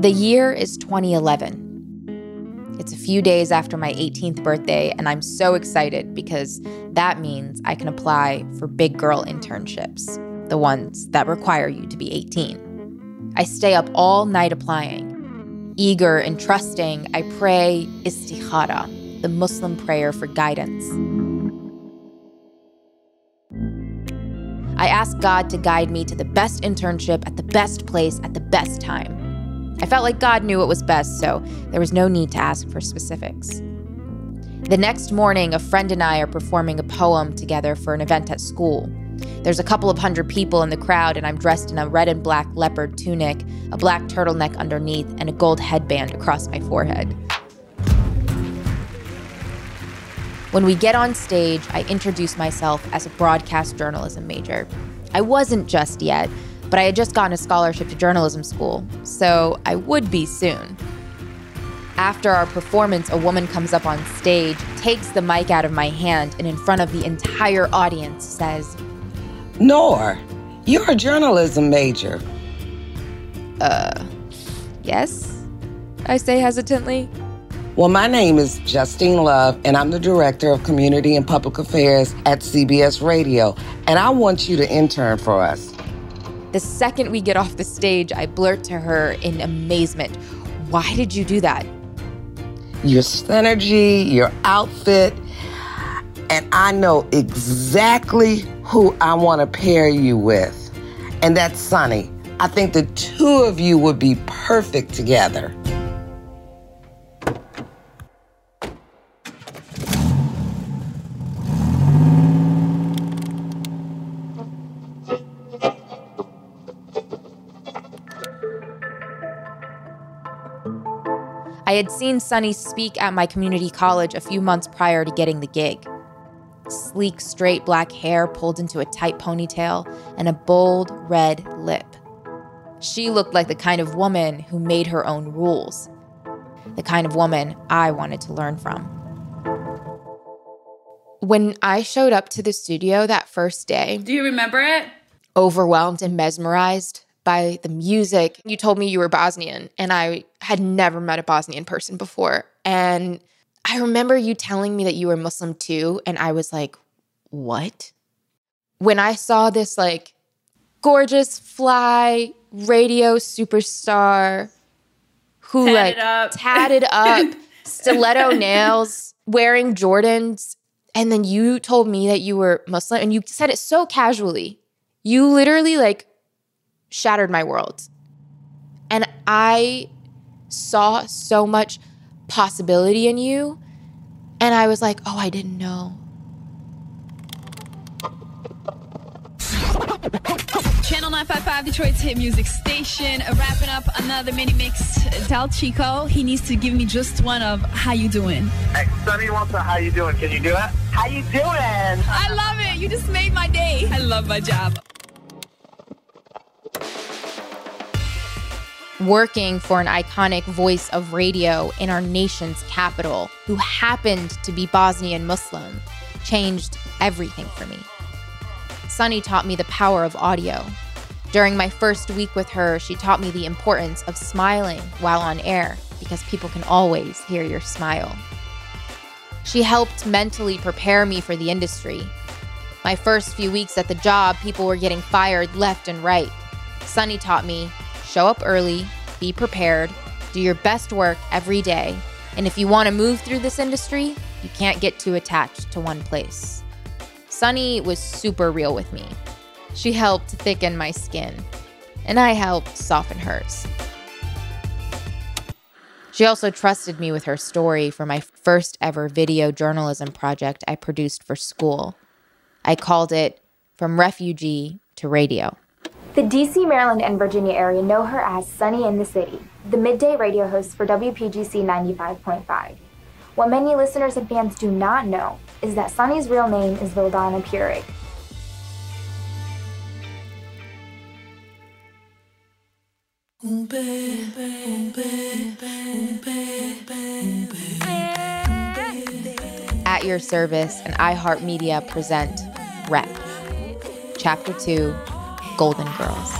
The year is 2011. It's a few days after my 18th birthday, and I'm so excited because that means I can apply for big girl internships, the ones that require you to be 18. I stay up all night applying. Eager and trusting, I pray istikhara, the Muslim prayer for guidance. I ask God to guide me to the best internship at the best place at the best time. I felt like God knew what was best, so there was no need to ask for specifics. The next morning, a friend and I are performing a poem together for an event at school. There's a couple of hundred people in the crowd, and I'm dressed in a red and black leopard tunic, a black turtleneck underneath, and a gold headband across my forehead. When we get on stage, I introduce myself as a broadcast journalism major. I wasn't just yet, but I had just gotten a scholarship to journalism school, so I would be soon. After our performance, a woman comes up on stage, takes the mic out of my hand, and in front of the entire audience says, Noor, you're a journalism major. Uh, yes? I say hesitantly. Well, my name is Justine Love, and I'm the Director of Community and Public Affairs at CBS Radio, and I want you to intern for us. The second we get off the stage, I blurt to her in amazement, Why did you do that? Your synergy, your outfit, and I know exactly who I want to pair you with. And that's Sunny. I think the two of you would be perfect together. Had seen Sunny speak at my community college a few months prior to getting the gig. Sleek, straight black hair pulled into a tight ponytail and a bold red lip. She looked like the kind of woman who made her own rules, the kind of woman I wanted to learn from. When I showed up to the studio that first day, Do you remember it? overwhelmed and mesmerized by the music. You told me you were Bosnian, and I had never met a Bosnian person before. And I remember you telling me that you were Muslim too, and I was like, what? When I saw this, like, gorgeous fly radio superstar who, Tatted like, up. tatted up, stiletto nails, wearing Jordans, and then you told me that you were Muslim, and you said it so casually. You literally, like, shattered my world. And I saw so much possibility in you. And I was like, oh, I didn't know. Channel 955, Detroit's hit music station. Wrapping up another mini mix. Tell Chico he needs to give me just one of how you doing. Hey, Sunny wants a how you doing. Can you do it? How you doing? I love it. You just made my day. I love my job. Working for an iconic voice of radio in our nation's capital, who happened to be Bosnian Muslim, changed everything for me. Sunny taught me the power of audio. During my first week with her, she taught me the importance of smiling while on air because people can always hear your smile. She helped mentally prepare me for the industry. My first few weeks at the job, people were getting fired left and right. Sunny taught me show up early, be prepared, do your best work every day, and if you want to move through this industry, you can't get too attached to one place. Sunny was super real with me. She helped thicken my skin, and I helped soften hers. She also trusted me with her story for my first ever video journalism project I produced for school. I called it From Refugee to Radio. The DC, Maryland, and Virginia area know her as Sunny in the City, the midday radio host for WPGC 95.5. What many listeners and fans do not know is that Sunny's real name is Vildana Puric. At your service and iHeartMedia present Rep, Chapter 2 Golden Girls.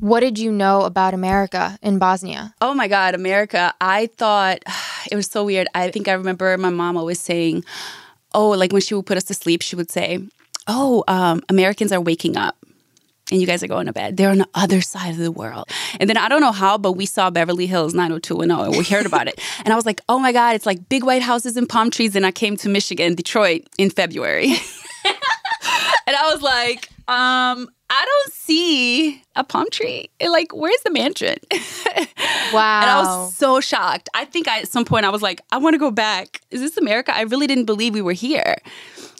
What did you know about America in Bosnia? Oh my God, America. I thought it was so weird. I think I remember my mom always saying, oh, like when she would put us to sleep, she would say, oh, um, Americans are waking up and you guys are going to bed. They're on the other side of the world. And then I don't know how, but we saw Beverly Hills 90210 and we heard about it. And I was like, oh my God, it's like big white houses and palm trees. And I came to Michigan, Detroit in February. and I was like, um, I don't see a palm tree. Like, where's the mansion? Wow. and I was so shocked. I think I, at some point I was like, I want to go back. Is this America? I really didn't believe we were here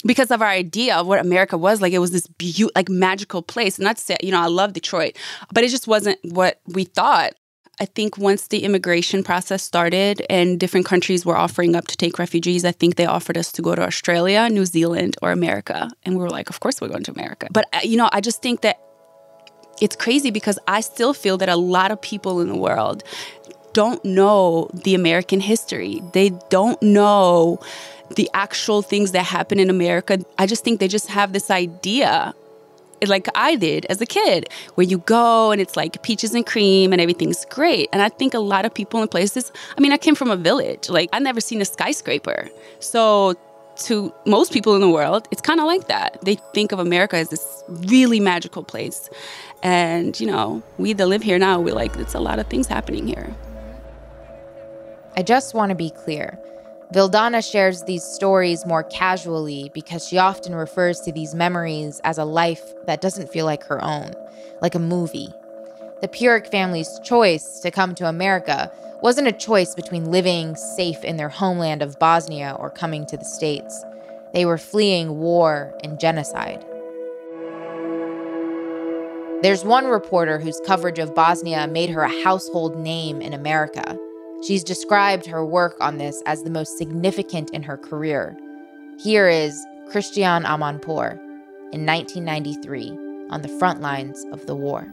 because of our idea of what America was. Like, it was this beautiful, like magical place. And that's it. You know, I love Detroit, but it just wasn't what we thought. I think once the immigration process started and different countries were offering up to take refugees, I think they offered us to go to Australia, New Zealand, or America. And we were like, of course we're going to America. But, uh, you know, I just think that it's crazy because I still feel that a lot of people in the world don't know the American history. They don't know the actual things that happen in America. I just think they just have this idea like I did as a kid, where you go and it's like peaches and cream and everything's great. And I think a lot of people in places, I mean, I came from a village, like I've never seen a skyscraper. So to most people in the world, it's kind of like that. They think of America as this really magical place. And, you know, we that live here now, we're like, it's a lot of things happening here. I just want to be clear. Vildana shares these stories more casually because she often refers to these memories as a life that doesn't feel like her own, like a movie. The Puric family's choice to come to America wasn't a choice between living safe in their homeland of Bosnia or coming to the States. They were fleeing war and genocide. There's one reporter whose coverage of Bosnia made her a household name in America. She's described her work on this as the most significant in her career. Here is Christiane Amanpour in 1993 on the front lines of the war.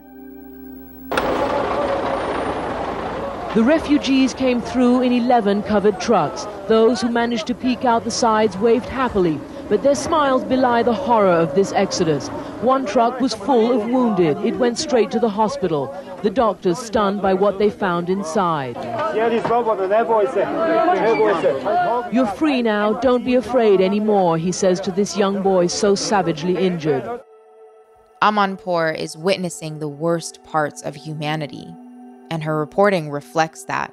The refugees came through in 11 covered trucks. Those who managed to peek out the sides waved happily, but their smiles belie the horror of this exodus. One truck was full of wounded. It went straight to the hospital. The doctors stunned by what they found inside. You're free now. Don't be afraid anymore, he says to this young boy so savagely injured. Amanpour is witnessing the worst parts of humanity, and her reporting reflects that.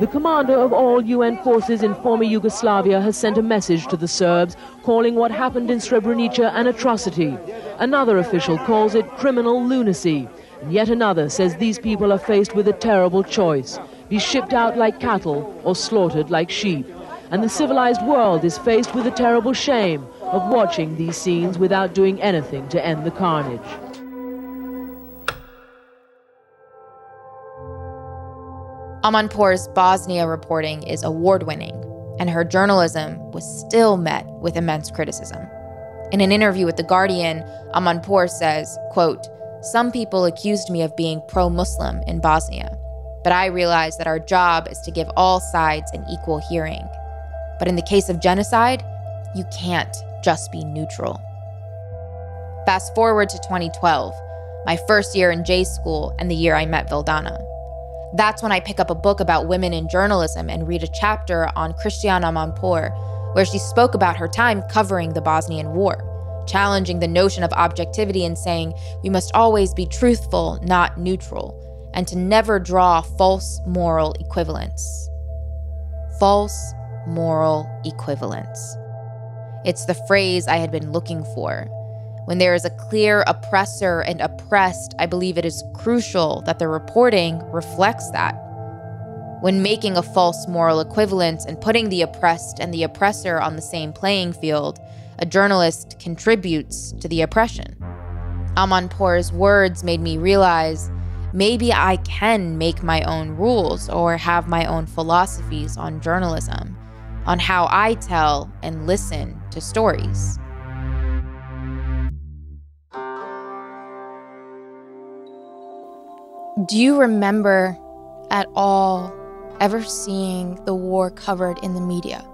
The commander of all UN forces in former Yugoslavia has sent a message to the Serbs calling what happened in Srebrenica an atrocity. Another official calls it criminal lunacy. And yet another says these people are faced with a terrible choice be shipped out like cattle or slaughtered like sheep. And the civilized world is faced with the terrible shame of watching these scenes without doing anything to end the carnage. Amanpour's Bosnia reporting is award winning, and her journalism was still met with immense criticism. In an interview with The Guardian, Amanpour says, quote, Some people accused me of being pro Muslim in Bosnia, but I realized that our job is to give all sides an equal hearing. But in the case of genocide, you can't just be neutral. Fast forward to 2012, my first year in J school and the year I met Vildana. That's when I pick up a book about women in journalism and read a chapter on Christiane Amanpour, where she spoke about her time covering the Bosnian War, challenging the notion of objectivity and saying we must always be truthful, not neutral, and to never draw false moral equivalence. False moral equivalence. It's the phrase I had been looking for when there is a clear oppressor and oppressed, I believe it is crucial that the reporting reflects that. When making a false moral equivalence and putting the oppressed and the oppressor on the same playing field, a journalist contributes to the oppression. Amanpour's words made me realize maybe I can make my own rules or have my own philosophies on journalism, on how I tell and listen to stories. Do you remember at all ever seeing the war covered in the media?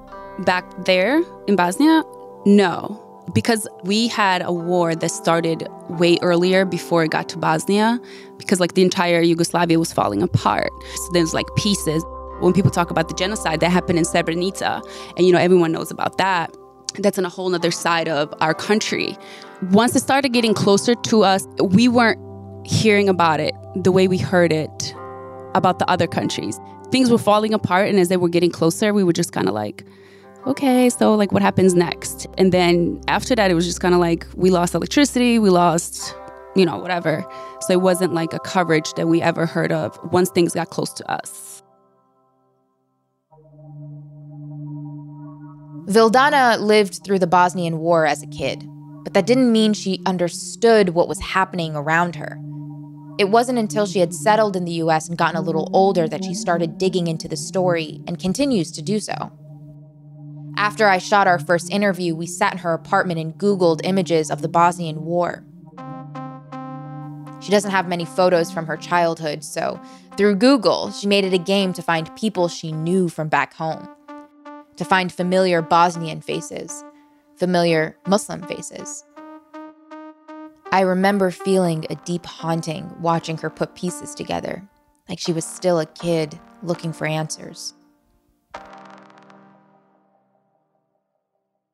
Back there in Bosnia, no. because we had a war that started way earlier before it got to Bosnia, because like the entire Yugoslavia was falling apart. So there's like pieces. When people talk about the genocide that happened in Srebrenica, and you know, everyone knows about that, that's on a whole other side of our country. Once it started getting closer to us, we weren't hearing about it the way we heard it about the other countries. Things were falling apart, and as they were getting closer, we were just kind of like, okay, so like what happens next? And then after that, it was just kind of like we lost electricity, we lost, you know, whatever. So it wasn't like a coverage that we ever heard of once things got close to us. Vildana lived through the Bosnian War as a kid, but that didn't mean she understood what was happening around her. It wasn't until she had settled in the US and gotten a little older that she started digging into the story and continues to do so. After I shot our first interview, we sat in her apartment and Googled images of the Bosnian War. She doesn't have many photos from her childhood, so through Google, she made it a game to find people she knew from back home, to find familiar Bosnian faces, familiar Muslim faces. I remember feeling a deep haunting watching her put pieces together, like she was still a kid looking for answers.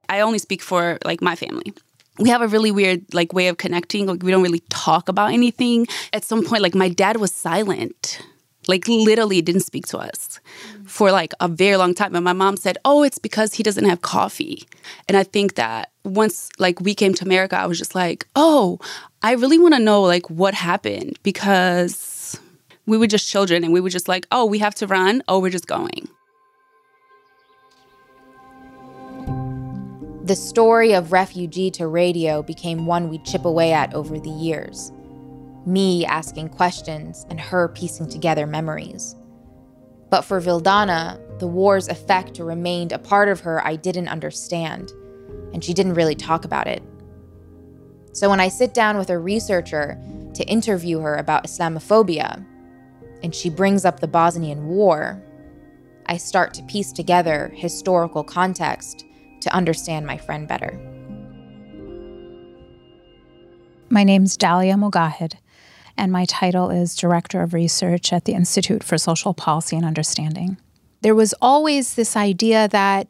I only speak for like my family. We have a really weird like way of connecting. Like we don't really talk about anything. At some point, like my dad was silent. Like literally didn't speak to us for like a very long time. And my mom said, Oh, it's because he doesn't have coffee. And I think that once like we came to America, I was just like, Oh, I really want to know like what happened because we were just children and we were just like, Oh, we have to run. Oh, we're just going. The story of refugee to radio became one we chip away at over the years. Me asking questions and her piecing together memories. But for Vildana, the war's effect remained a part of her I didn't understand, and she didn't really talk about it. So when I sit down with a researcher to interview her about Islamophobia, and she brings up the Bosnian War, I start to piece together historical context to understand my friend better. My name's Dalia Mogahed, and my title is Director of Research at the Institute for Social Policy and Understanding. There was always this idea that,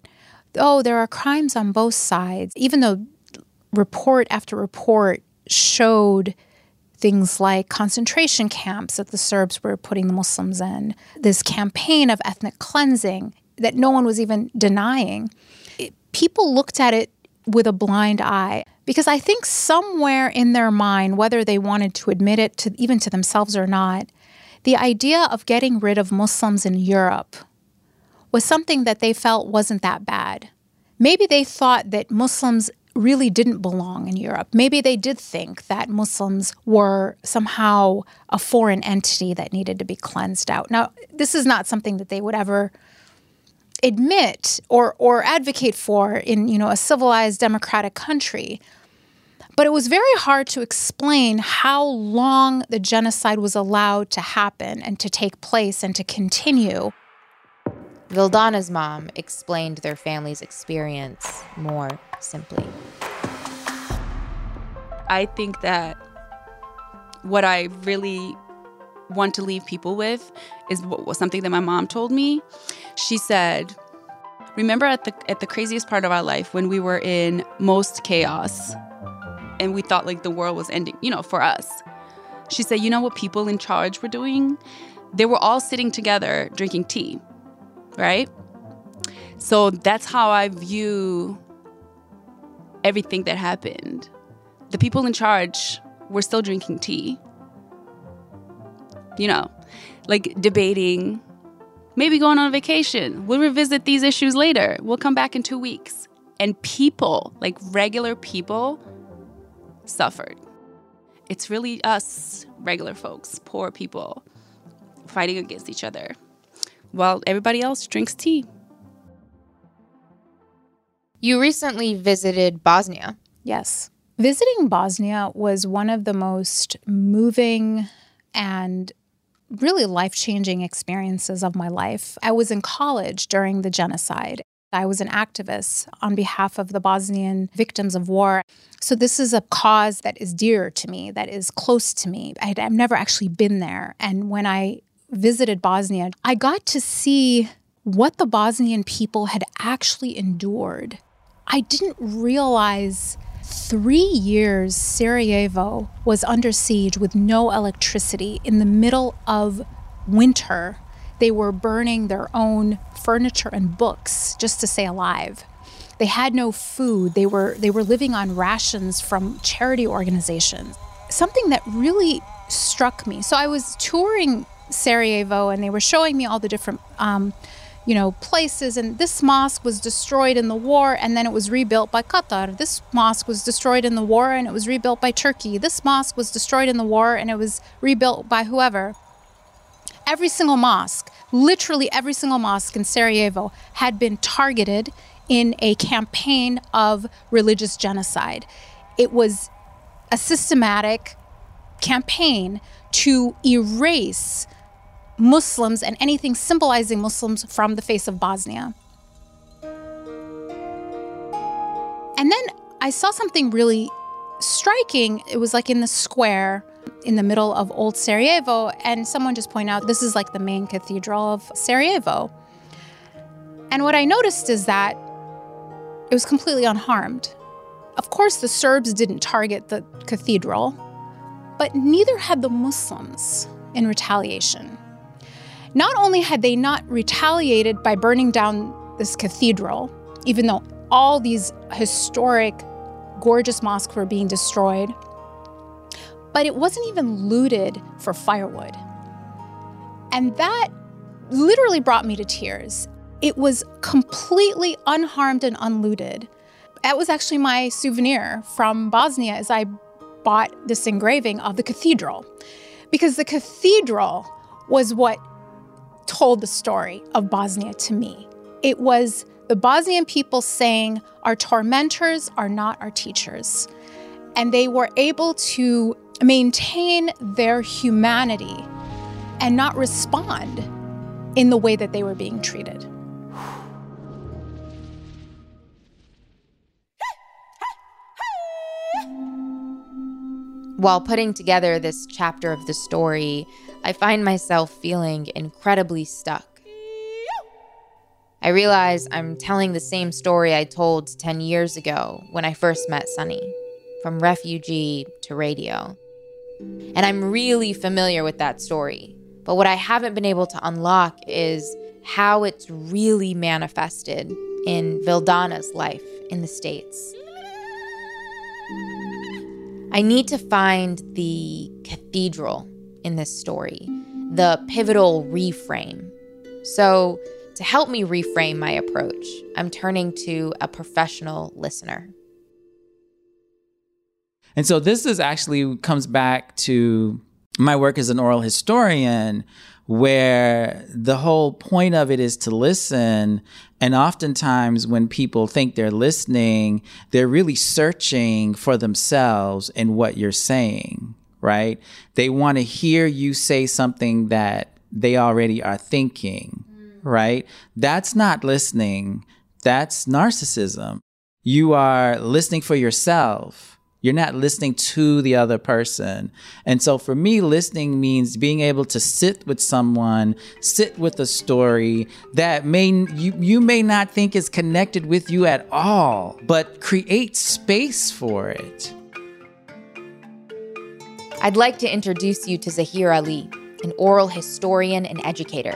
oh, there are crimes on both sides, even though report after report showed things like concentration camps that the Serbs were putting the Muslims in, this campaign of ethnic cleansing that no one was even denying people looked at it with a blind eye because I think somewhere in their mind, whether they wanted to admit it to even to themselves or not, the idea of getting rid of Muslims in Europe was something that they felt wasn't that bad. Maybe they thought that Muslims really didn't belong in Europe. Maybe they did think that Muslims were somehow a foreign entity that needed to be cleansed out. Now, this is not something that they would ever admit or or advocate for in you know a civilized democratic country. But it was very hard to explain how long the genocide was allowed to happen and to take place and to continue. Vildana's mom explained their family's experience more simply. I think that what I really want to leave people with is something that my mom told me. She said, "Remember at the at the craziest part of our life when we were in most chaos and we thought like the world was ending, you know, for us." She said, "You know what people in charge were doing? They were all sitting together drinking tea." Right? So that's how I view everything that happened. The people in charge were still drinking tea you know, like debating, maybe going on vacation. We'll revisit these issues later. We'll come back in two weeks. And people, like regular people, suffered. It's really us, regular folks, poor people, fighting against each other while everybody else drinks tea. You recently visited Bosnia. Yes. Visiting Bosnia was one of the most moving and really life changing experiences of my life. I was in college during the genocide. I was an activist on behalf of the Bosnian victims of war. So, this is a cause that is dear to me, that is close to me. I have never actually been there. And when I visited Bosnia, I got to see what the Bosnian people had actually endured. I didn't realize three years Sarajevo was under siege with no electricity in the middle of winter. They were burning their own furniture and books just to stay alive. They had no food. They were they were living on rations from charity organizations. Something that really struck me. So I was touring Sarajevo, and they were showing me all the different. Um, you know, places. And this mosque was destroyed in the war and then it was rebuilt by Qatar. This mosque was destroyed in the war and it was rebuilt by Turkey. This mosque was destroyed in the war and it was rebuilt by whoever. Every single mosque literally every single mosque in Sarajevo had been targeted in a campaign of religious genocide. It was a systematic campaign to erase Muslims and anything symbolizing Muslims from the face of Bosnia. And then I saw something really striking. It was like in the square in the middle of old Sarajevo, and someone just pointed out this is like the main cathedral of Sarajevo. And what I noticed is that it was completely unharmed. Of course, the Serbs didn't target the cathedral, but neither had the Muslims in retaliation. Not only had they not retaliated by burning down this cathedral, even though all these historic, gorgeous mosques were being destroyed, but it wasn't even looted for firewood. And that literally brought me to tears. It was completely unharmed and unlooted. That was actually my souvenir from Bosnia as I bought this engraving of the cathedral. Because the cathedral was what told the story of Bosnia to me. It was the Bosnian people saying, Our tormentors are not our teachers. And they were able to maintain their humanity and not respond in the way that they were being treated. While putting together this chapter of the story, I find myself feeling incredibly stuck. I realize I'm telling the same story I told 10 years ago when I first met Sunny, from refugee to radio. And I'm really familiar with that story. But what I haven't been able to unlock is how it's really manifested in Vildana's life in the States. I need to find the cathedral in this story, the pivotal reframe. So, to help me reframe my approach, I'm turning to a professional listener. And so this is actually comes back to my work as an oral historian where the whole point of it is to listen. And oftentimes, when people think they're listening, they're really searching for themselves in what you're saying, right? They want to hear you say something that they already are thinking, mm. right? That's not listening, that's narcissism. You are listening for yourself you're not listening to the other person. And so for me, listening means being able to sit with someone, sit with a story that may you, you may not think is connected with you at all, but create space for it. I'd like to introduce you to Zaheer Ali, an oral historian and educator.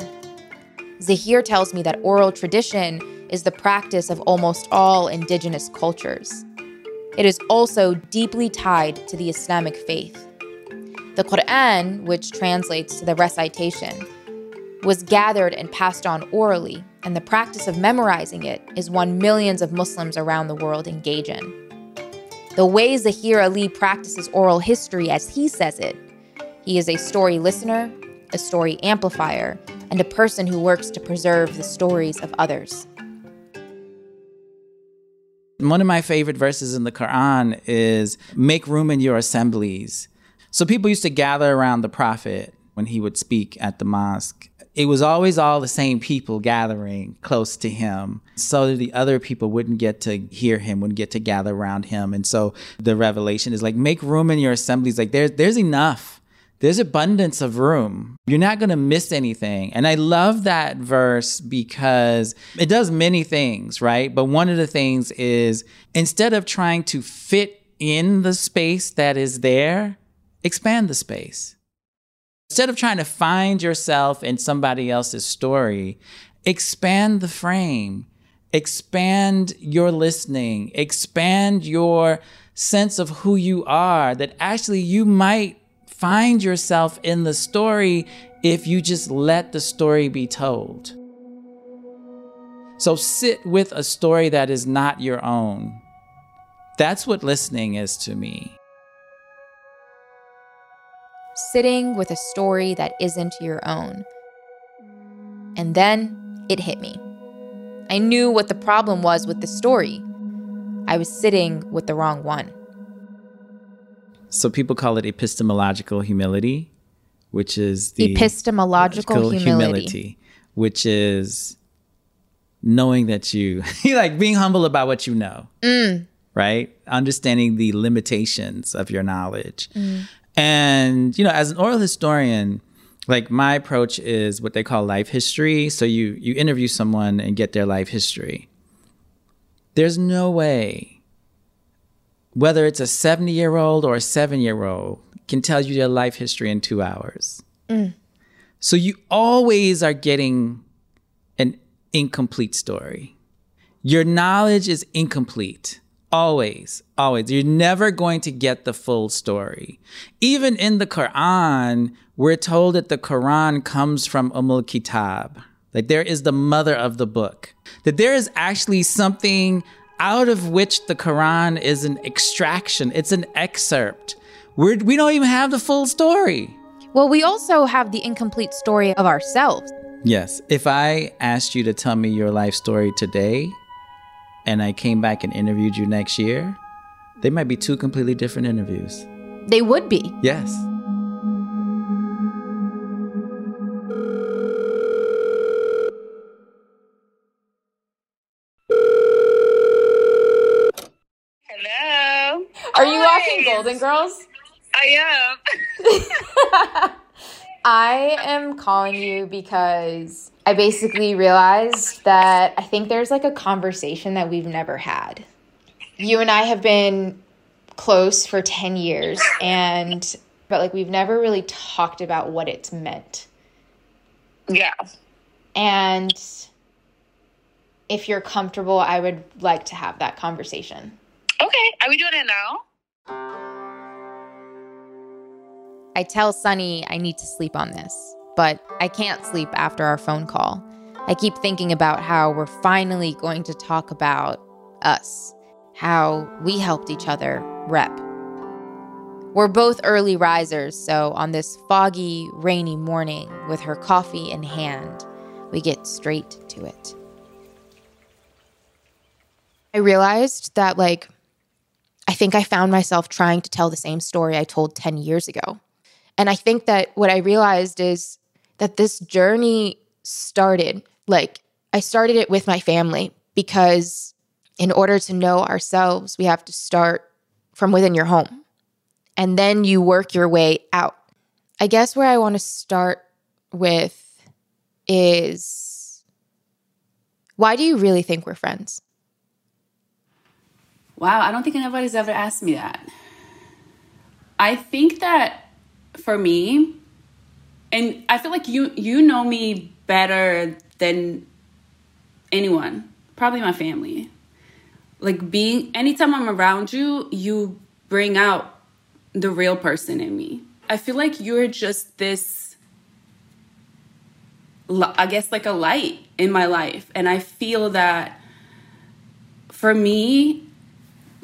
Zaheer tells me that oral tradition is the practice of almost all indigenous cultures. It is also deeply tied to the Islamic faith. The Quran, which translates to the recitation, was gathered and passed on orally, and the practice of memorizing it is one millions of Muslims around the world engage in. The way Zaheer Ali practices oral history as he says it, he is a story listener, a story amplifier, and a person who works to preserve the stories of others. One of my favorite verses in the Quran is make room in your assemblies. So people used to gather around the prophet when he would speak at the mosque. It was always all the same people gathering close to him so the other people wouldn't get to hear him wouldn't get to gather around him. And so the revelation is like make room in your assemblies. Like there's there's enough. There's abundance of room. You're not going to miss anything. And i love that verse because it does many things right? But one of the things is instead of trying to fit in the space that is there expand the space Instead of trying to find yourself in somebody else's story, expand the frame, expand your listening, expand your sense of who you are, that actually you might find yourself in the story if you just let the story be told. So sit with a story that is not your own. That's what listening is to me sitting with a story that isn't your own. And then it hit me. I knew what the problem was with the story. I was sitting with the wrong one. So people call it epistemological humility, which is the epistemological humility. humility, which is knowing that you like being humble about what you know. Mm. Right? Understanding the limitations of your knowledge. Mm. And, you know, as an oral historian, like my approach is what they call life history. So you you interview someone and get their life history. There's no way whether it's a 70 year old or a seven year old can tell you their life history in two hours. Mm. So you always are getting an incomplete story. Your knowledge is incomplete. Always, always. You're never going to get the full story. Even in the Quran, we're told that the Quran comes from Umul Kitab. Like there is the mother of the book. That there is actually something out of which the Quran is an extraction, it's an excerpt. We're, we don't even have the full story. Well, we also have the incomplete story of ourselves. Yes. If I asked you to tell me your life story today, and I came back and interviewed you next year, they might be two completely different interviews. They would be. Yes. Hello. Are you watching Golden Girls? I am. I am calling you because I basically realized that I think there's like a conversation that we've never had. You and I have been close for 10 years and but like we've never really talked about what it's meant. Yeah. And if you're comfortable, I would like to have that conversation. Okay. Are we doing it now? I tell Sunny I need to sleep on this, but I can't sleep after our phone call. I keep thinking about how we're finally going to talk about us, how we helped each other rep. We're both early risers, so on this foggy, rainy morning, with her coffee in hand, we get straight to it. I realized that, like, I think I found myself trying to tell the same story I told 10 years ago. And I think that what I realized is that this journey started like I started it with my family because in order to know ourselves, we have to start from within your home. And then you work your way out. I guess where I want to start with is why do you really think we're friends? Wow, I don't think anybody's ever asked me that. I think that for me, and I feel like you you know me better than anyone, probably my family. Like being anytime I'm around you, you bring out the real person in me. I feel like you're just this I guess like a light in my life and I feel that for me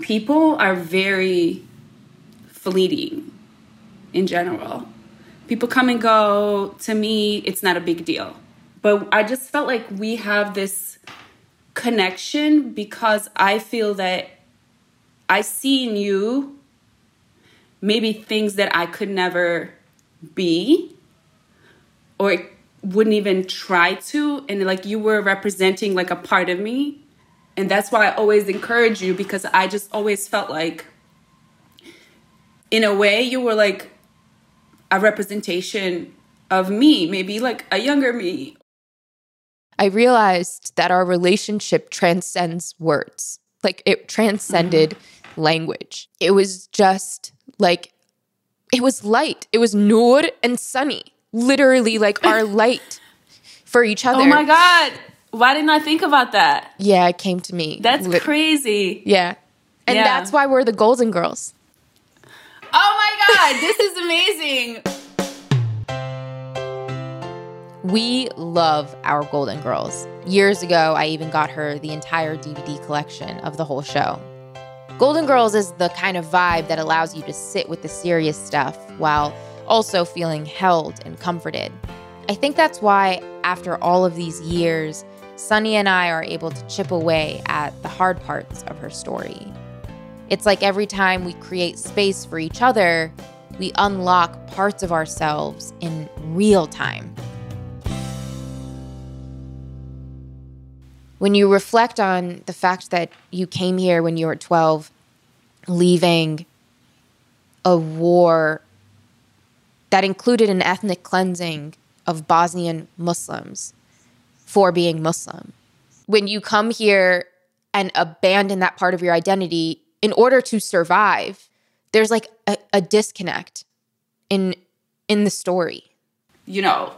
people are very fleeting in general. People come and go. To me, it's not a big deal. But I just felt like we have this connection because I feel that I see in you maybe things that I could never be or wouldn't even try to and like you were representing like a part of me and that's why I always encourage you because I just always felt like in a way you were like a representation of me, maybe like a younger me. I realized that our relationship transcends words. Like it transcended mm-hmm. language. It was just like it was light. It was Noor and Sunny. Literally like our light for each other. Oh my god. Why didn't I think about that? Yeah, it came to me. That's Lit- crazy. Yeah. And yeah. that's why we're the Golden Girls. Oh my God, this is amazing. We love our Golden Girls. Years ago, I even got her the entire DVD collection of the whole show. Golden Girls is the kind of vibe that allows you to sit with the serious stuff while also feeling held and comforted. I think that's why, after all of these years, Sunny and I are able to chip away at the hard parts of her story. It's like every time we create space for each other, we unlock parts of ourselves in real time. When you reflect on the fact that you came here when you were 12, leaving a war that included an ethnic cleansing of Bosnian Muslims, for being Muslim. When you come here and abandon that part of your identity in order to survive, there's like a, a disconnect in in the story. You know,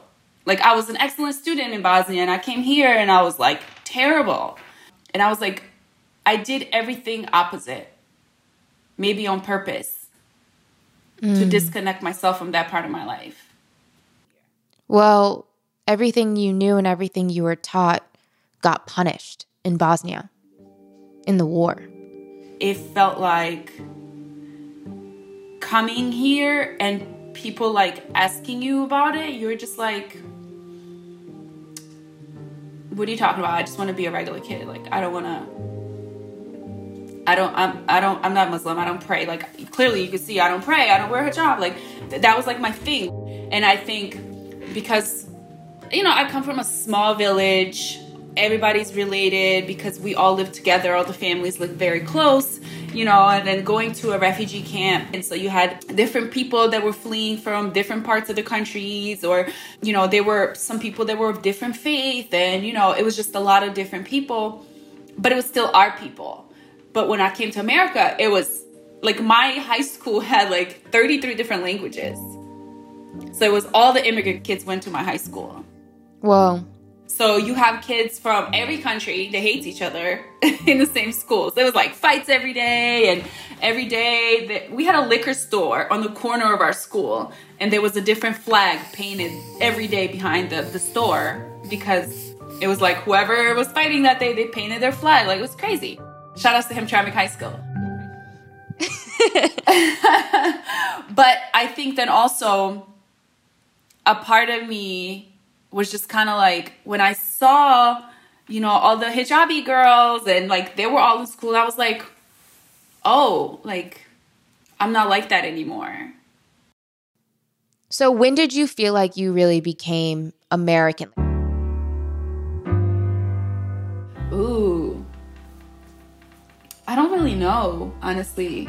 like I was an excellent student in Bosnia and I came here and I was like terrible. And I was like I did everything opposite. Maybe on purpose. Mm. To disconnect myself from that part of my life. Well, everything you knew and everything you were taught got punished in Bosnia in the war. It felt like coming here and people like asking you about it, you're just like, what are you talking about? I just want to be a regular kid. Like, I don't want to. I don't, I'm, I don't, I'm not Muslim. I don't pray. Like, clearly you can see I don't pray. I don't wear hijab. Like, th- that was like my thing. And I think because you know, I come from a small village. Everybody's related because we all live together. All the families live very close, you know, and then going to a refugee camp. And so you had different people that were fleeing from different parts of the countries, or, you know, there were some people that were of different faith. And, you know, it was just a lot of different people, but it was still our people. But when I came to America, it was like my high school had like 33 different languages. So it was all the immigrant kids went to my high school. Whoa. So you have kids from every country that hates each other in the same schools. There was like fights every day, and every day that we had a liquor store on the corner of our school, and there was a different flag painted every day behind the, the store because it was like whoever was fighting that day, they painted their flag. Like it was crazy. Shout outs to Hamtramck High School. but I think then also a part of me was just kind of like when I saw, you know, all the hijabi girls and like they were all in school, I was like, oh, like I'm not like that anymore. So when did you feel like you really became American? Ooh. I don't really know, honestly.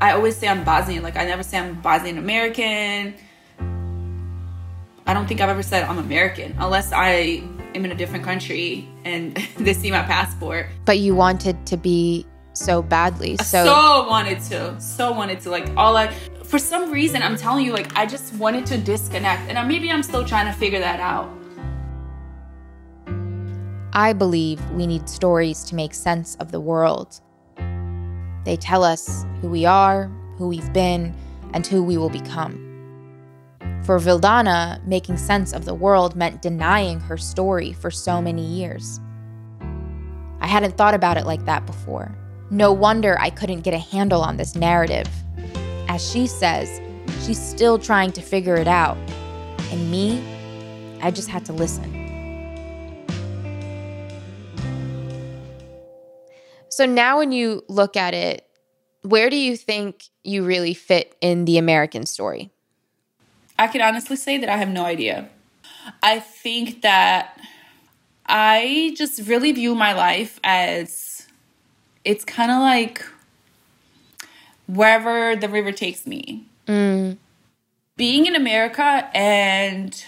I always say I'm Bosnian. Like I never say I'm Bosnian American. I don't think I've ever said I'm American unless I am in a different country and they see my passport. But you wanted to be so badly. So so wanted to. So wanted to. Like all I for some reason I'm telling you like I just wanted to disconnect and maybe I'm still trying to figure that out. I believe we need stories to make sense of the world. They tell us who we are, who we've been, and who we will become. For Vildana, making sense of the world meant denying her story for so many years. I hadn't thought about it like that before. No wonder I couldn't get a handle on this narrative. As she says, she's still trying to figure it out. And me, I just had to listen. So now, when you look at it, where do you think you really fit in the American story? I can honestly say that I have no idea. I think that I just really view my life as it's kind of like wherever the river takes me. Mm. Being in America and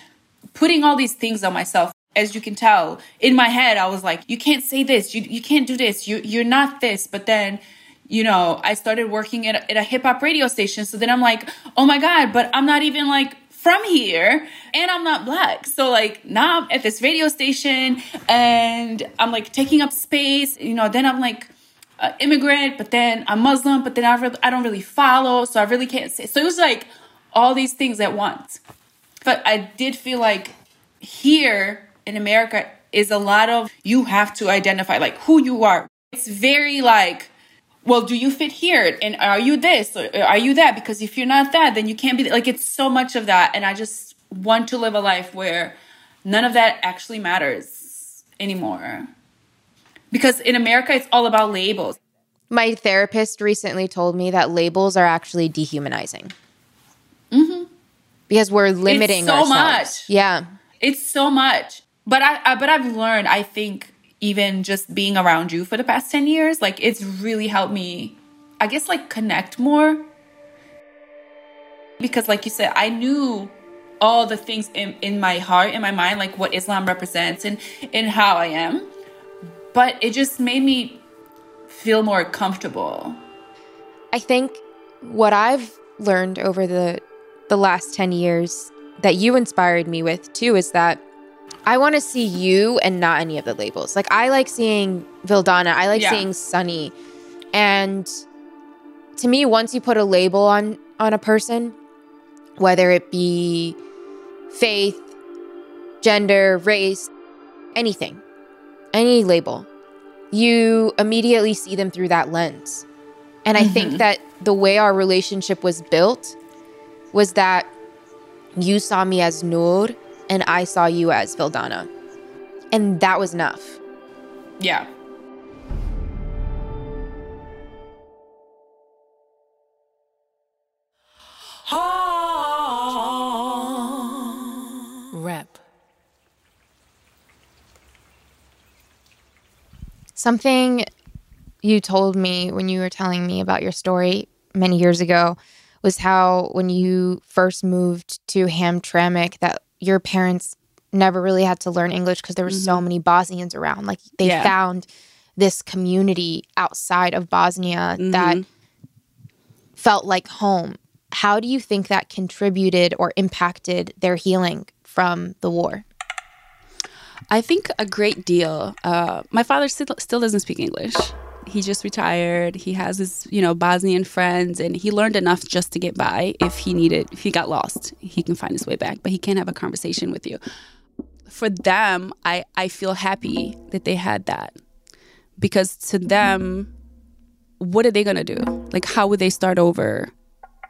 putting all these things on myself. As you can tell, in my head, I was like, you can't say this, you, you can't do this, you, you're not this. But then, you know, I started working at a, at a hip hop radio station. So then I'm like, oh my God, but I'm not even like from here and I'm not black. So like now I'm at this radio station and I'm like taking up space, you know, then I'm like, uh, immigrant, but then I'm Muslim, but then I, re- I don't really follow, so I really can't say. So it was like all these things at once. But I did feel like here in America is a lot of you have to identify like who you are. It's very like, well, do you fit here? And are you this? Or are you that? Because if you're not that, then you can't be like, it's so much of that. And I just want to live a life where none of that actually matters anymore because in America, it's all about labels. My therapist recently told me that labels are actually dehumanizing. Mm-hmm. Because we're limiting it's so ourselves. much. Yeah. It's so much. But I, I but I've learned, I think, even just being around you for the past 10 years, like it's really helped me, I guess, like connect more. Because, like you said, I knew all the things in, in my heart, in my mind, like what Islam represents and, and how I am but it just made me feel more comfortable. I think what I've learned over the the last 10 years that you inspired me with too is that I want to see you and not any of the labels. Like I like seeing Vildana, I like Yeah. seeing Sunny. And to me once you put a label on on a person, whether it be faith, gender, race, anything, any label, you immediately see them through that lens. And I think Mhm. that the way our relationship was built was that you saw me as Noor and I saw you as Vildana. And that was enough. Yeah. Ah. Rep. Something you told me when you were telling me about your story many years ago was how when you first moved to Hamtramck that your parents never really had to learn English because there were so many Bosnians around. Like they Yeah. found this community outside of Bosnia that felt like home. How do you think that contributed or impacted their healing from the war? I think a great deal. Uh, my father still, still doesn't speak English. He just retired. He has his, you know, Bosnian friends, and he learned enough just to get by. If he needed, if he got lost, he can find his way back. But he can't have a conversation with you. For them, I I feel happy that they had that, because to them, what are they gonna do? Like, how would they start over?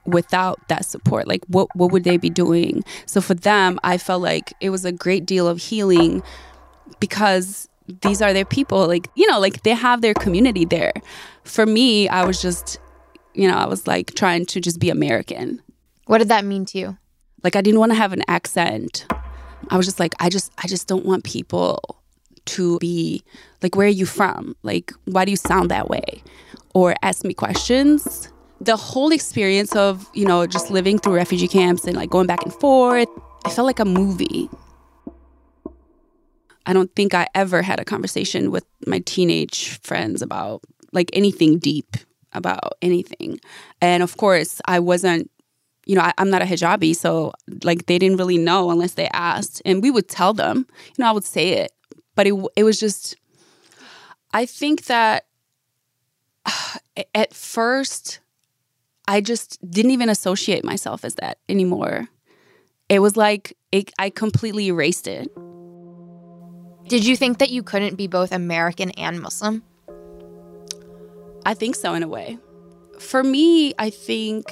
without that support like what what would they be doing so for them i felt like it was a great deal of healing because these are their people like you know like they have their community there. For me i was just you know i was like trying to just be american. What did that mean to you? like i didn't want to have an accent. I was just like i just i just don't want people to be like where are you from? Like why do you sound that way? Or ask me questions. The whole experience of you know just living through refugee camps and like going back and forth i felt like a movie i don't think i ever had a conversation with my teenage friends about like anything deep about anything and of course i wasn't you know I, i'm not a hijabi so like they didn't really know unless they asked and we would tell them you know i would say it but it, it was just i think that at first I just didn't even associate myself as that anymore. It was like it, I completely erased it. Did you think that you couldn't be both American and Muslim? I think so, in a way. For me, I think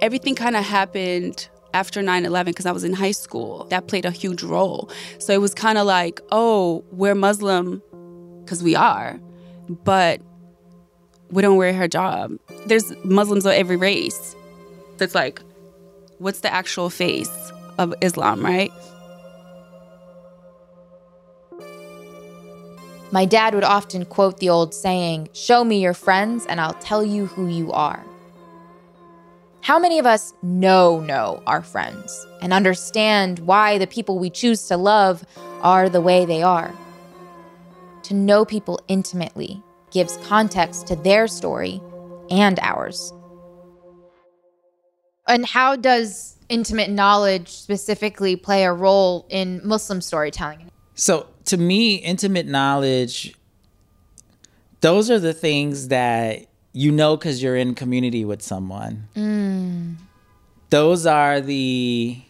everything kind of happened after 9 11 because I was in high school. That played a huge role. So it was kind of like, oh, we're Muslim because we are, but we don't wear hijab. There's Muslims of every race. That's like, what's the actual face of Islam, right? My dad would often quote the old saying, Show me your friends and I'll tell you who you are. How many of us know know our friends and understand why the people we choose to love are the way they are? To know people intimately gives context to their story and ours. And how does intimate knowledge specifically play a role in Muslim storytelling? So, to me, intimate knowledge, those are the things that you know because you're in community with someone. Mm. Those are the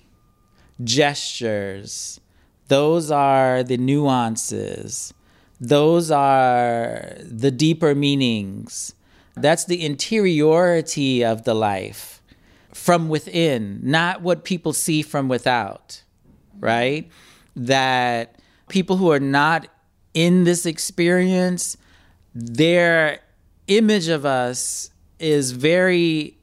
gestures, those are the nuances, those are the deeper meanings. That's the interiority of the life from within, not what people see from without, right? That people who are not in this experience, their image of us is very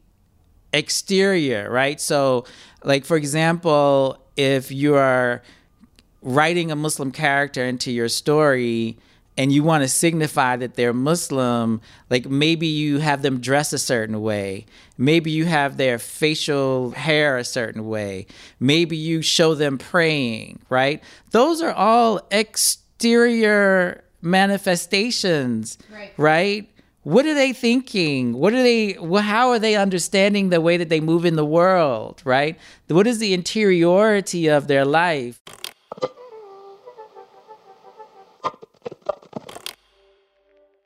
exterior, right? So, like, for example, if you are writing a Muslim character into your story, and you want to signify that they're Muslim, like maybe you have them dress a certain way. Maybe you have their facial hair a certain way. Maybe you show them praying, right? Those are all exterior manifestations, right? right? What are they thinking? What are they how are they understanding the way that they move in the world, right? What is the interiority of their life?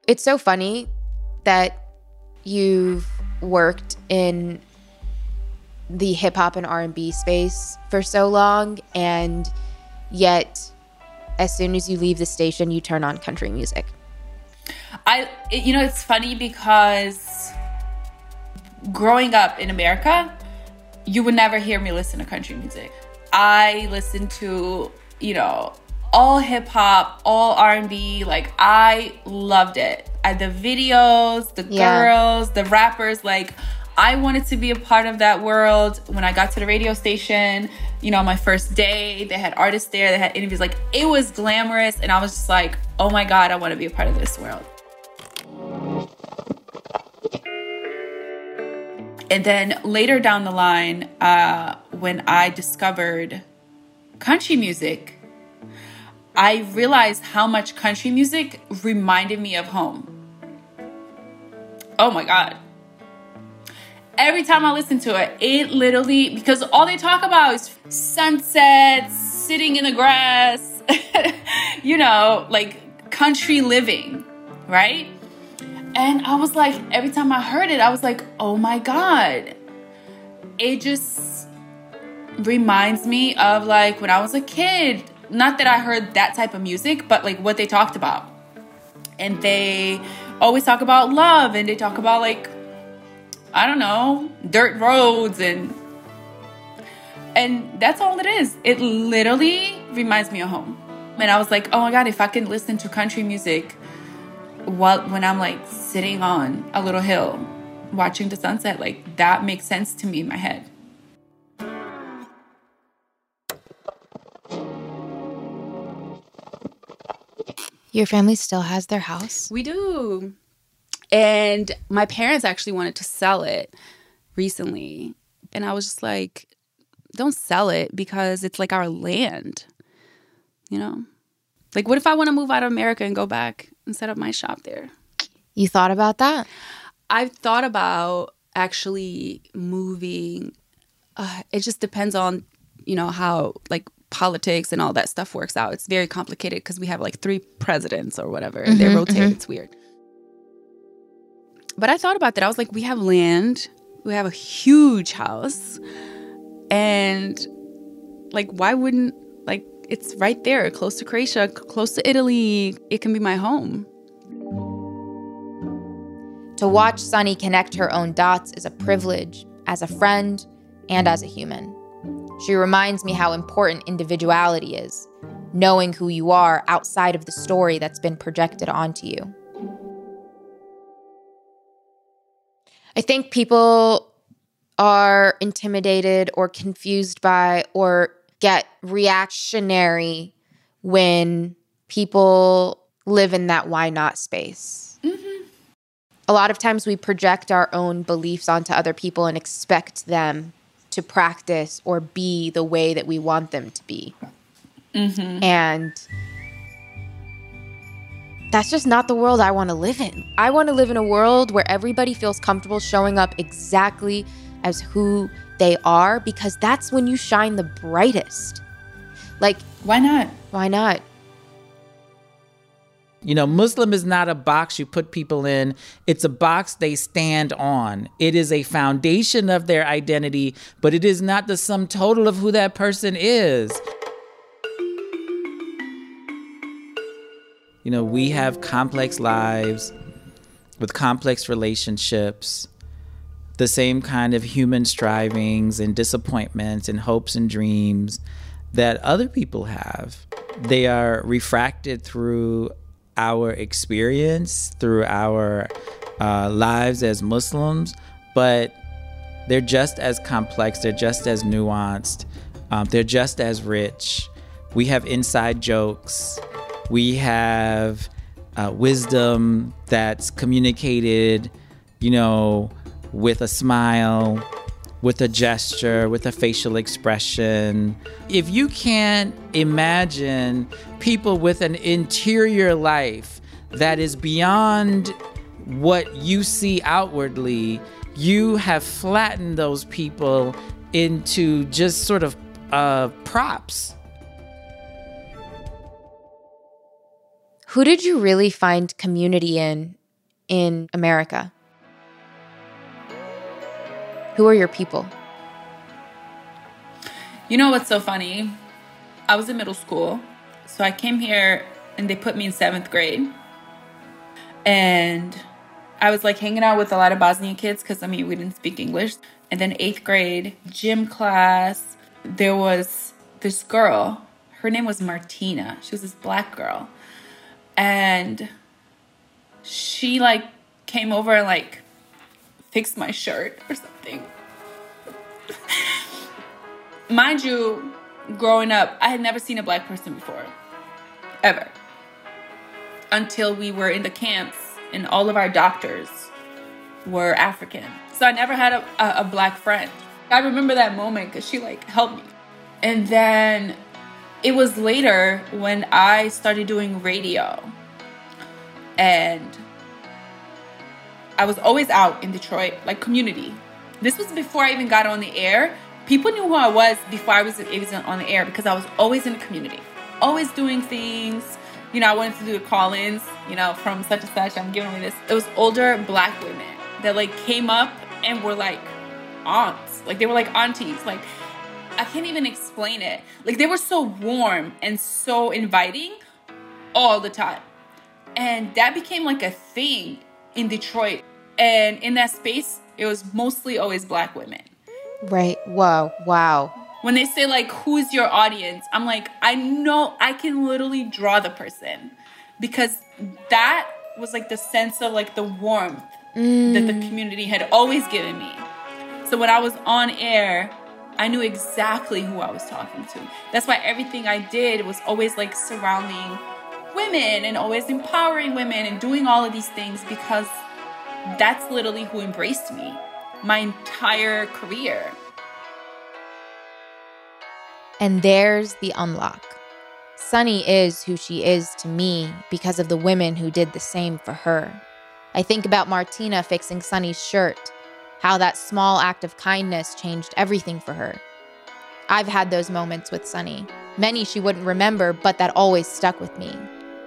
It's so funny that you've worked in the hip hop and R&B space for so long and yet as soon as you leave the station you turn on country music. I it, you know it's funny because growing up in America, you would never hear me listen to country music. I listen to, you know, all hip hop, all R&B. Like I loved it. I, the videos, the yeah. girls, the rappers, like I wanted to be a part of that world. When I got to the radio station, you know, my first day, they had artists there, they had interviews. Like it was glamorous and I was just like, "Oh my god, I want to be a part of this world." And then later down the line, uh, when I discovered country music, I realized how much country music reminded me of home. Oh my God. Every time I listen to it, it literally, because all they talk about is sunsets, sitting in the grass, you know, like country living, right? And I was like, every time I heard it, I was like, oh my God. It just reminds me of like when I was a kid not that I heard that type of music, but like what they talked about. And they always talk about love and they talk about like I don't know, dirt roads and and that's all it is. It literally reminds me of home. And I was like, "Oh my god, if I can listen to country music while when I'm like sitting on a little hill watching the sunset, like that makes sense to me in my head." Your family still has their house? We do. And my parents actually wanted to sell it recently. And I was just like, don't sell it because it's like our land. You know? Like, what if I want to move out of America and go back and set up my shop there? You thought about that? I've thought about actually moving. Uh, it just depends on, you know, how like politics and all that stuff works out. It's very complicated because we have like three presidents or whatever, and mm-hmm, they rotate. Mm-hmm. It's weird. But I thought about that. I was like, we have land, we have a huge house, and like, why wouldn't like it's right there, close to Croatia, close to Italy. It can be my home. To watch Sunny connect her own dots is a privilege as a friend and as a human. She reminds me how important individuality is, knowing who you are outside of the story that's been projected onto you. I think people are intimidated or confused by or get reactionary when people live in that why not space. Mm-hmm. A lot of times we project our own beliefs onto other people and expect them to practice or be the way that we want them to be. Mm-hmm. And that's just not the world I want to live in. I want to live in a world where everybody feels comfortable showing up exactly as who they are because that's when you shine the brightest. Like, Why not? why not? You know, Muslim is not a box you put people in, it's a box they stand on. It is a foundation of their identity, but it is not the sum total of who that person is. You know, we have complex lives with complex relationships, the same kind of human strivings and disappointments and hopes and dreams that other people have. They are refracted through our experience, through our uh, lives as Muslims, but they're just as complex, they're just as nuanced, um, they're just as rich. We have inside jokes, we have uh, wisdom that's communicated, you know, with a smile, with a gesture, with a facial expression. If you can't imagine people with an interior life that is beyond what you see outwardly, you have flattened those people into just sort of uh, props. Who did you really find community in in America? Who are your people? You know what's so funny? I was in middle school, so I came here and they put me in seventh grade. And I was like hanging out with a lot of Bosnian kids because I mean, we didn't speak English. And then eighth grade, gym class, there was this girl. Her name was Martina. She was this black girl. And she like came over and like fixed my shirt or something. Mind you, growing up, I had never seen a black person before. Ever. Until we were in the camps and all of our doctors were African. So I never had a, a, a black friend. I remember that moment because she like helped me. And then it was later when I started doing radio. And I was always out in Detroit, like community. This was before I even got on the air. People knew who I was before I was even on the air because I was always in the community, always doing things. You know, I wanted to do the call-ins. You know, from such and such. I'm giving away this. It was older black women that like came up and were like aunts, like they were like aunties. Like I can't even explain it. Like they were so warm and so inviting all the time. And that became like a thing in Detroit. And in that space, it was mostly always black women. Right. Wow. Wow. When they say like who's your audience, I'm like, I know I can literally draw the person because that was like the sense of like the warmth that the mm. community had always given me. So when I was on air, I knew exactly who I was talking to. That's why everything I did was always like surrounding women and always empowering women and doing all of these things because that's literally who embraced me my entire career. And there's the unlock. Sunny is who she is to me because of the women who did the same for her. I think about Martina fixing Sunny's shirt, how that small act of kindness changed everything for her. I've had those moments with Sunny, many she wouldn't remember, but that always stuck with me.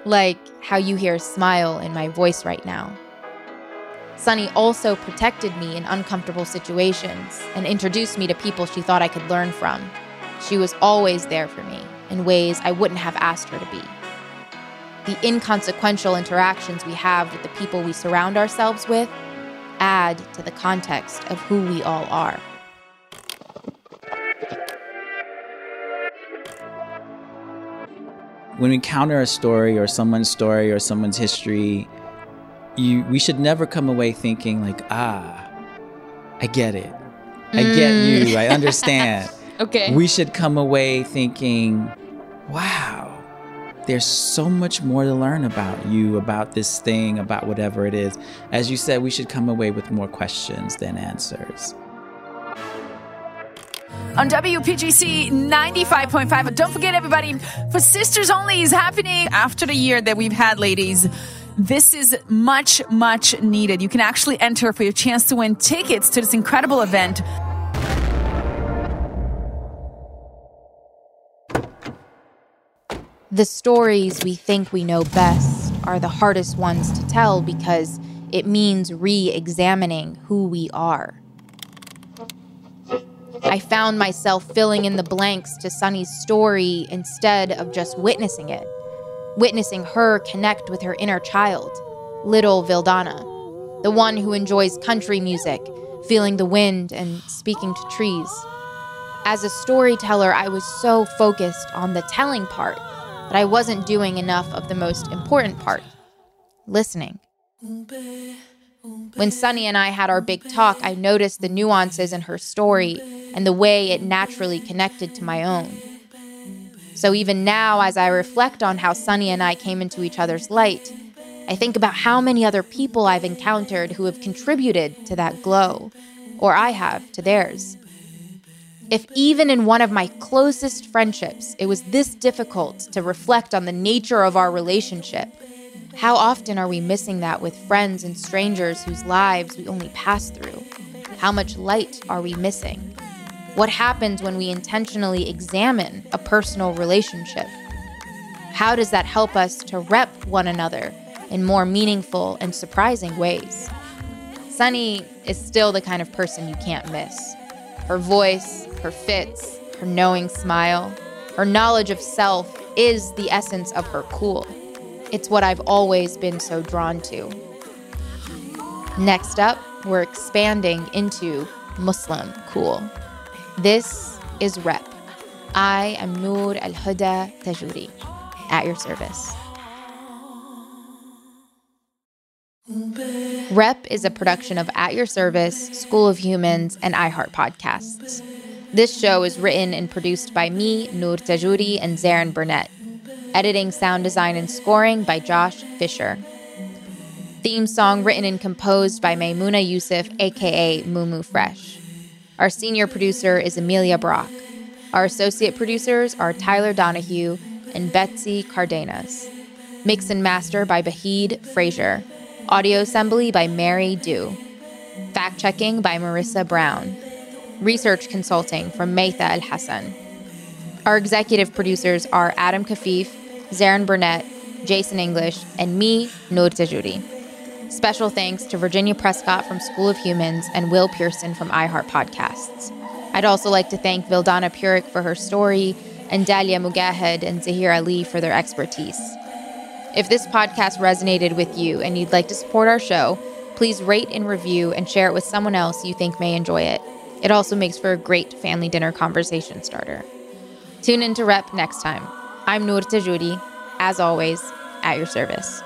Like how you hear a smile in my voice right now. Sunny also protected me in uncomfortable situations and introduced me to people she thought I could learn from. She was always there for me in ways I wouldn't have asked her to be. The inconsequential interactions we have with the people we surround ourselves with add to the context of who we all are. When we encounter a story or someone's story or someone's history, you we should never come away thinking like, ah, I get it. I get you. I understand. Okay. We should come away thinking, wow, there's so much more to learn about you, about this thing, about whatever it is. As you said, we should come away with more questions than answers. on WPGC 95.5. Don't forget, everybody, for Sisters Only is happening after the year that we've had, ladies. This is much, much needed. You can actually enter for your chance to win tickets to this incredible event. The stories we think we know best are the hardest ones to tell because it means re examining who we are. I found myself filling in the blanks to Sunny's story instead of just witnessing it, witnessing her connect with her inner child, little Vildana, the one who enjoys country music, feeling the wind and speaking to trees. As a storyteller, I was so focused on the telling part that I wasn't doing enough of the most important part listening. When Sunny and I had our big talk, I noticed the nuances in her story and the way it naturally connected to my own. So even now, as I reflect on how Sunny and I came into each other's light, I think about how many other people I've encountered who have contributed to that glow, or I have to theirs. If even in one of my closest friendships it was this difficult to reflect on the nature of our relationship, how often are we missing that with friends and strangers whose lives we only pass through? How much light are we missing? What happens when we intentionally examine a personal relationship? How does that help us to rep one another in more meaningful and surprising ways? Sunny is still the kind of person you can't miss. Her voice, her fits, her knowing smile, her knowledge of self is the essence of her cool. It's what I've always been so drawn to. Next up, we're expanding into Muslim cool. This is Rep. I am Noor Al Huda Tagouri, at your service. Rep is a production of At Your Service, School of Humans, and iHeart Podcasts. This show is written and produced by me, Noor Tagouri, and Zaron Burnett. Editing, sound design, and scoring by Josh Fisher. Theme song written and composed by Maimouna Youssef, aka Mumu Fresh. Our senior producer is Amelia Brock. Our associate producers are Tyler Donahue and Betsy Cardenas. Mix and master by Bahid Frazier. Audio assembly by Mary Dew. Fact checking by Marissa Brown. Research consulting from Meitha El Hassan. Our executive producers are Adam Kafif, Zaron Burnett, Jason English, and me, Noor Tagouri. Special thanks to Virginia Prescott from School of Humans and Will Pearson from iHeart Podcasts. I'd also like to thank Vildana Puric for her story and Dalia Mogahed and Zaheer Ali for their expertise. If this podcast resonated with you and you'd like to support our show, please rate and review and share it with someone else you think may enjoy it. It also makes for a great family dinner conversation starter. Tune in to Rep next time. I'm Noor Tagouri, as always, at your service.